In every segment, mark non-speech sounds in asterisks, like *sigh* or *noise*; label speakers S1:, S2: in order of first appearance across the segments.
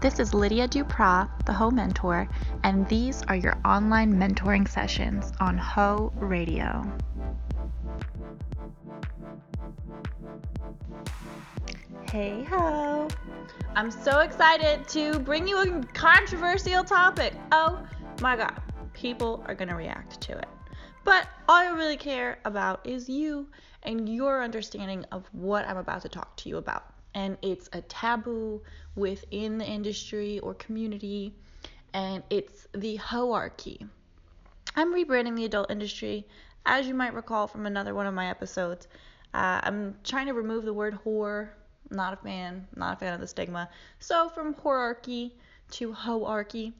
S1: This is Lydia Duprat, the Ho Mentor, and these are your online mentoring sessions on Ho Radio. Hey ho! I'm so excited to bring you a controversial topic. Oh my god, people are gonna react to it. But all I really care about is you and your understanding of what I'm about to talk to you about and it's a taboo within the industry or community, and it's the hoarchy. I'm rebranding the adult industry, as you might recall from another one of my episodes. Uh, I'm trying to remove the word whore. Not a fan. Not a fan of the stigma. So from horarchy to hoarchy.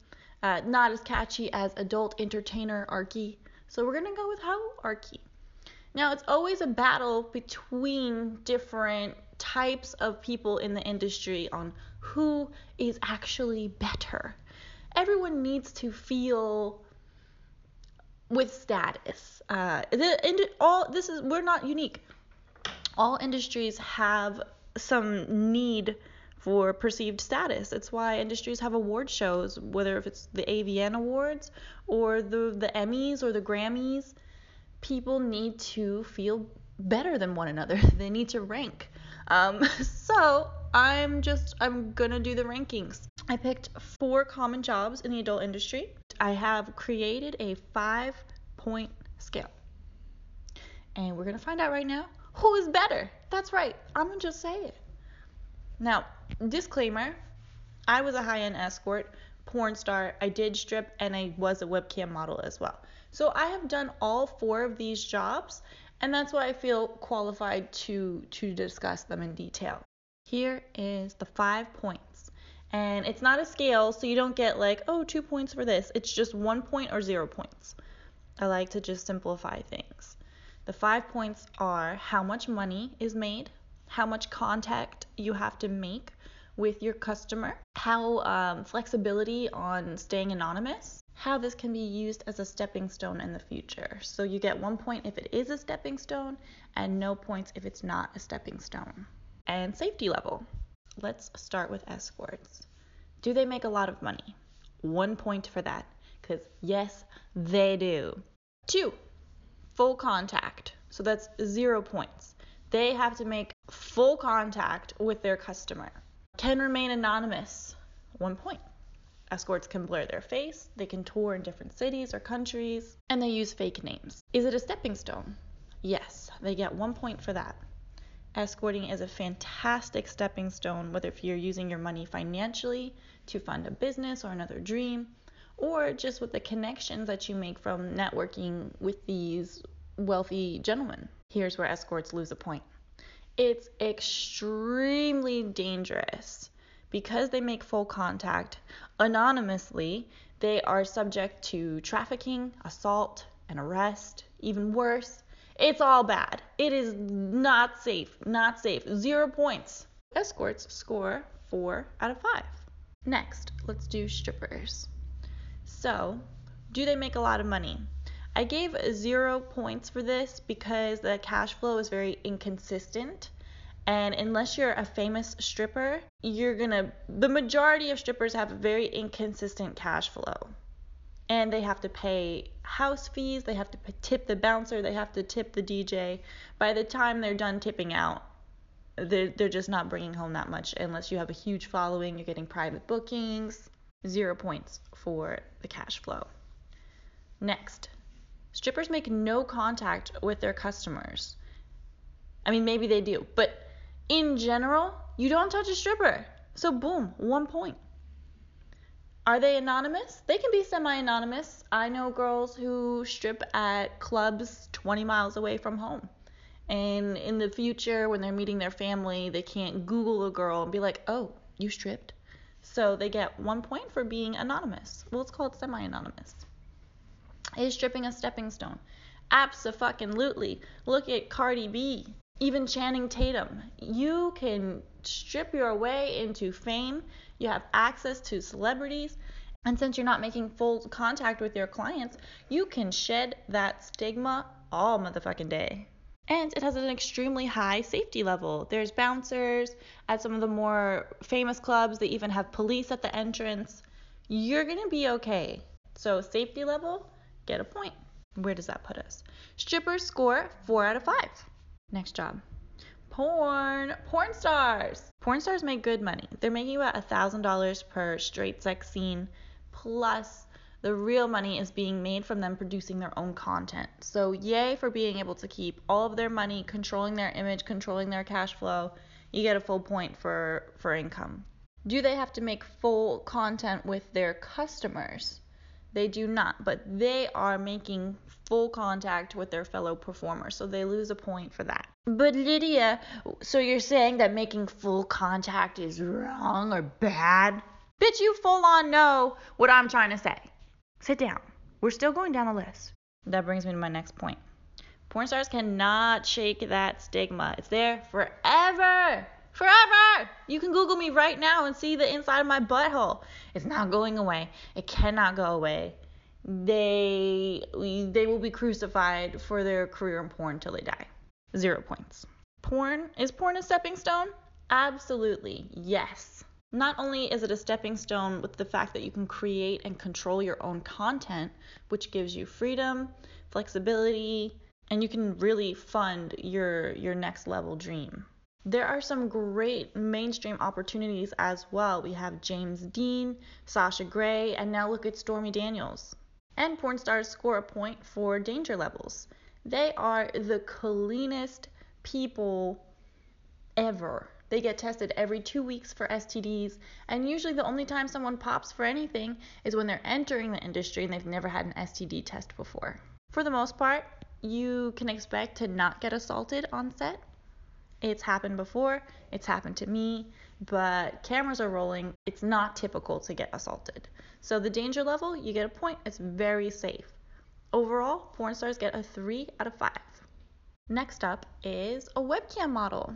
S1: Uh, not as catchy as adult entertainer archy. So we're gonna go with hoarchy. Now it's always a battle between different types of people in the industry on who is actually better. Everyone needs to feel with status. Uh, the, all this is we're not unique. All industries have some need for perceived status. It's why industries have award shows, whether if it's the AVN Awards or the the Emmys or the Grammys. People need to feel better than one another. *laughs* They need to rank. Um, *laughs* so I'm just I'm gonna do the rankings. I picked four common jobs in the adult industry. I have created a five point scale. And we're gonna find out right now who is better. That's right, I'm gonna just say it. Now, disclaimer I was a high end escort, porn star, I did strip, and I was a webcam model as well. So I have done all four of these jobs, and that's why I feel qualified to to discuss them in detail. Here is the 5 points. And it's not a scale, so you don't get like, oh, two points for this. It's just 1 point or 0 points. I like to just simplify things. The 5 points are how much money is made, how much contact you have to make with your customer, how um, flexibility on staying anonymous, how this can be used as a stepping stone in the future. So you get one point if it is a stepping stone and no points if it's not a stepping stone. And safety level. Let's start with escorts. Do they make a lot of money? One point for that, because yes, they do. Two, full contact. So that's zero points. They have to make full contact with their customer. Can remain anonymous. One point. Escorts can blur their face, they can tour in different cities or countries, and they use fake names. Is it a stepping stone? Yes, they get one point for that. Escorting is a fantastic stepping stone, whether if you're using your money financially to fund a business or another dream, or just with the connections that you make from networking with these wealthy gentlemen. Here's where escorts lose a point. It's extremely dangerous because they make full contact anonymously, they are subject to trafficking, assault, and arrest. Even worse, it's all bad. It is not safe. Not safe. Zero points. Escorts score four out of five. Next, let's do strippers. So, do they make a lot of money? I gave zero points for this because the cash flow is very inconsistent. And unless you're a famous stripper, you're gonna, the majority of strippers have very inconsistent cash flow. And they have to pay house fees, they have to tip the bouncer, they have to tip the DJ. By the time they're done tipping out, they're, they're just not bringing home that much unless you have a huge following, you're getting private bookings. Zero points for the cash flow. Next, strippers make no contact with their customers. I mean, maybe they do, but in general, you don't touch a stripper. So, boom, one point. Are they anonymous? They can be semi anonymous. I know girls who strip at clubs 20 miles away from home. And in the future, when they're meeting their family, they can't Google a girl and be like, oh, you stripped. So they get one point for being anonymous. Well, it's called semi anonymous. Is stripping a stepping stone? Absolutely. Look at Cardi B even Channing Tatum. You can strip your way into fame. You have access to celebrities. And since you're not making full contact with your clients, you can shed that stigma all motherfucking day. And it has an extremely high safety level. There's bouncers at some of the more famous clubs, they even have police at the entrance. You're to be okay. So, safety level, get a point. Where does that put us? Strippers score 4 out of 5. Next job. Porn. Porn stars. Porn stars make good money. They're making about $1,000 per straight sex scene, plus the real money is being made from them producing their own content. So, yay for being able to keep all of their money, controlling their image, controlling their cash flow. You get a full point for, for income. Do they have to make full content with their customers? They do not, but they are making full contact with their fellow performers, so they lose a point for that. But Lydia, so you're saying that making full contact is wrong or bad? Bitch, you full on know what I'm trying to say. Sit down. We're still going down the list. That brings me to my next point. Porn stars cannot shake that stigma. It's there forever. Forever! You can Google me right now and see the inside of my butthole. It's not going away. It cannot go away. They they will be crucified for their career in porn until they die. Zero points. Porn is porn a stepping stone? Absolutely. Yes. Not only is it a stepping stone with the fact that you can create and control your own content, which gives you freedom, flexibility, and you can really fund your your next level dream. There are some great mainstream opportunities as well. We have James Deen, Sasha Grey, and now look at Stormy Daniels. And porn stars score a point for danger levels. They are the cleanest people ever. They get tested every two weeks for STDs, and usually the only time someone pops for anything is when they're entering the industry and they've never had an STD test before. For the most part, you can expect to not get assaulted on set it's happened before, it's happened to me, but cameras are rolling. It's not typical to get assaulted. So the danger level, you get a point. It's very safe. Overall, porn stars get a 3 out of 5. Next up is a webcam model.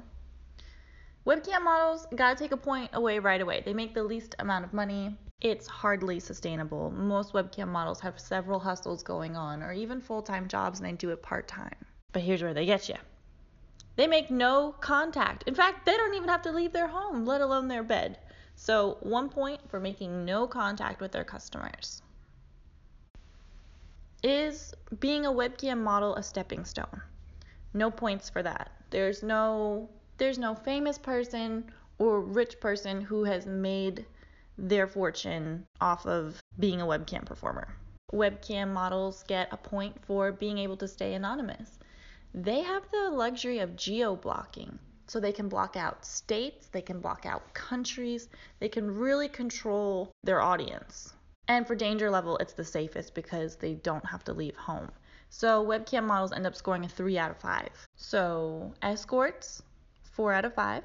S1: Webcam models gotta take a point away right away. They make the least amount of money. It's hardly sustainable. Most webcam models have several hustles going on or even full time jobs and they do it part time. But here's where they get you they make no contact. In fact, they don't even have to leave their home, let alone their bed. So, one point for making no contact with their customers. Is being a webcam model a stepping stone? No points for that. There's no there's no famous person or rich person who has made their fortune off of being a webcam performer. Webcam models get a point for being able to stay anonymous they have the luxury of geo blocking. So they can block out states, they can block out countries, they can really control their audience. And for danger level, it's the safest because they don't have to leave home. So webcam models end up scoring a 3 out of 5. So escorts, 4 out of 5.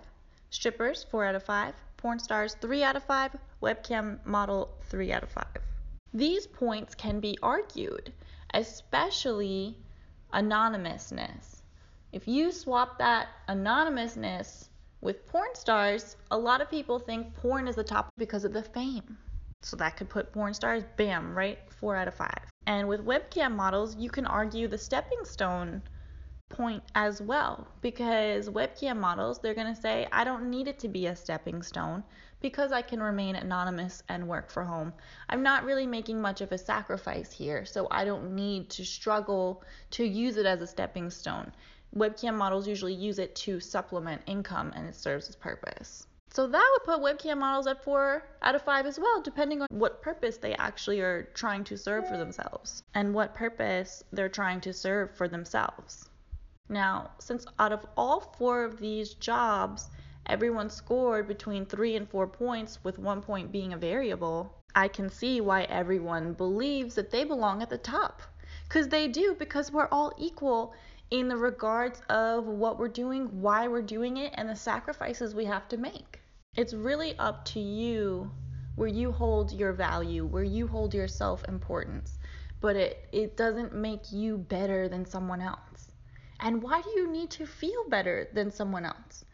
S1: Strippers, 4 out of 5. Porn stars, 3 out of 5. Webcam model, 3 out of 5. These points can be argued, especially anonymousness. If you swap that anonymousness with porn stars, a lot of people think porn is the top because of the fame. So that could put porn stars, bam, right? Four out of five. And with webcam models, you can argue the stepping stone point as well because webcam models, they're going to say, I don't need it to be a stepping stone because I can remain anonymous and work from home. I'm not really making much of a sacrifice here, so I don't need to struggle to use it as a stepping stone. Webcam models usually use it to supplement income and it serves its purpose. So that would put webcam models at 4 out of 5 as well, depending on what purpose they actually are trying to serve for themselves and what purpose they're trying to serve for themselves. Now, since out of all four of these jobs, everyone scored between three and four points, with one point being a variable, I can see why everyone believes that they belong at the top. Because they do, because we're all equal in the regards of what we're doing, why we're doing it, and the sacrifices we have to make. It's really up to you where you hold your value, where you hold your self importance, but it, it doesn't make you better than someone else. And why do you need to feel better than someone else?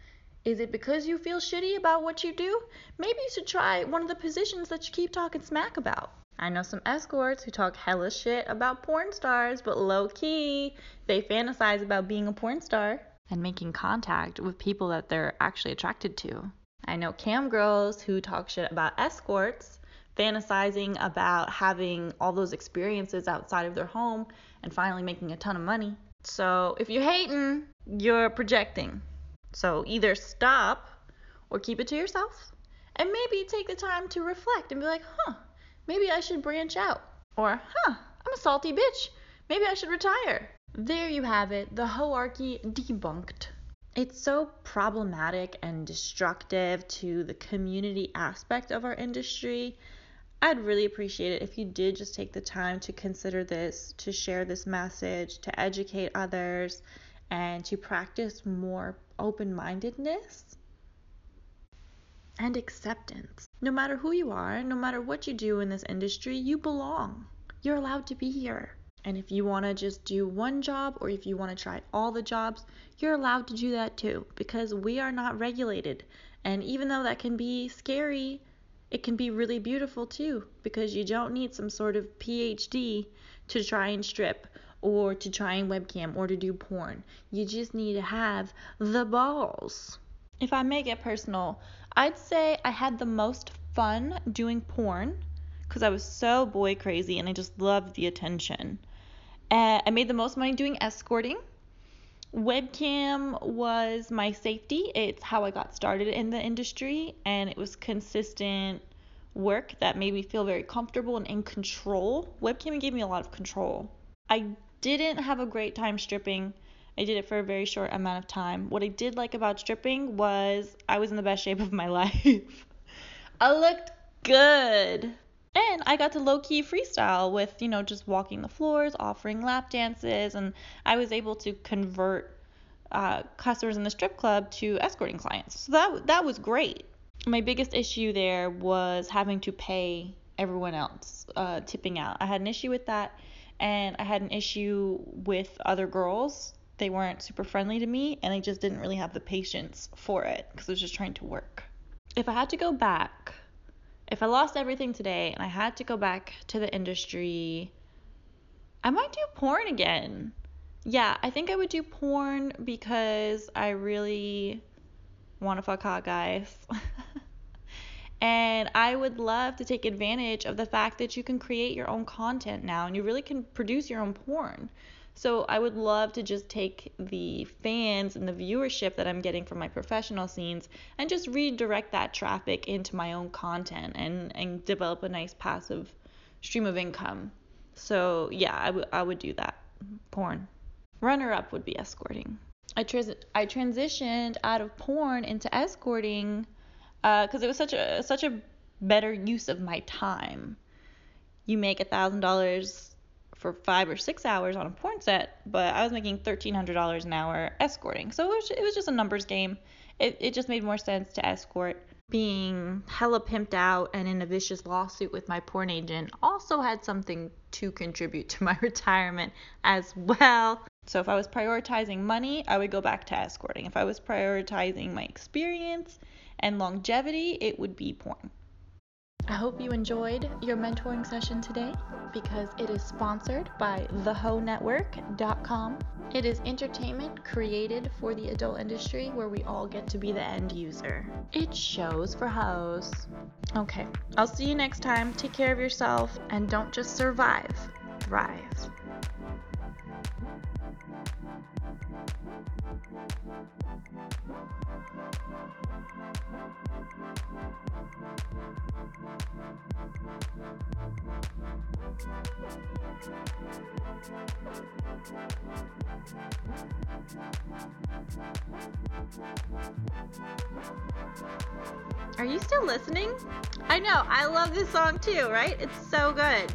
S1: Is it because you feel shitty about what you do? Maybe you should try one of the positions that you keep talking smack about. I know some escorts who talk hella shit about porn stars, but low key, they fantasize about being a porn star and making contact with people that they're actually attracted to. I know cam girls who talk shit about escorts, fantasizing about having all those experiences outside of their home and finally making a ton of money. So if you're hating, you're projecting. So either stop or keep it to yourself and maybe take the time to reflect and be like, huh, maybe I should branch out. Or, huh, I'm a salty bitch. Maybe I should retire. There you have it, the hoarchy debunked. It's so problematic and destructive to the community aspect of our industry. I'd really appreciate it if you did just take the time to consider this, to share this message, to educate others, and to practice more open mindedness and acceptance. No matter who you are, no matter what you do in this industry, you belong. You're allowed to be here. And if you want to just do one job or if you want to try all the jobs, you're allowed to do that too because we are not regulated. And even though that can be scary, it can be really beautiful too because you don't need some sort of PhD to try and strip or to try and webcam or to do porn. You just need to have the balls. If I may get personal, I'd say I had the most fun doing porn because I was so boy crazy and I just loved the attention. Uh, I made the most money doing escorting. Webcam was my safety. It's how I got started in the industry, and it was consistent work that made me feel very comfortable and in control. Webcam gave me a lot of control. I didn't have a great time stripping. I did it for a very short amount of time. What I did like about stripping was I was in the best shape of my *laughs* life. I looked good. And I got to low key freestyle with, you know, just walking the floors, offering lap dances, and I was able to convert uh, customers in the strip club to escorting clients. So that that was great. My biggest issue there was having to pay everyone else, uh, tipping out. I had an issue with that, and I had an issue with other girls. They weren't super friendly to me, and I just didn't really have the patience for it because I was just trying to work. If I had to go back if I lost everything today and I had to go back to the industry, I might do porn again. Yeah, I think I would do porn because I really want to fuck hot guys. *laughs* and I would love to take advantage of the fact that you can create your own content now and you really can produce your own porn. So I would love to just take the fans and the viewership that I'm getting from my professional scenes and just redirect that traffic into my own content and, and develop a nice passive stream of income. So yeah, I, w- I would do that. Porn. Runner up would be escorting. I, trans- I transitioned out of porn into escorting because uh, it was such a such a better use of my time. You make a thousand dollars for five or six hours on a porn set, but I was making $1,300 an hour escorting. So it was, it was just a numbers game. It, it just made more sense to escort. Being hella pimped out and in a vicious lawsuit with my porn agent also had something to contribute to my *laughs* retirement as well. So if I was prioritizing money, I would go back to escorting. If I was prioritizing my experience and longevity, it would be porn. I hope you enjoyed your mentoring session today because it is sponsored by thehonetwork.com. It is entertainment created for the adult industry where we all get to be the end user. It shows for hoes. Okay, I'll see you next time. Take care of yourself and don't just survive, thrive. Are you still listening? I know, I love this song too, right? It's so good.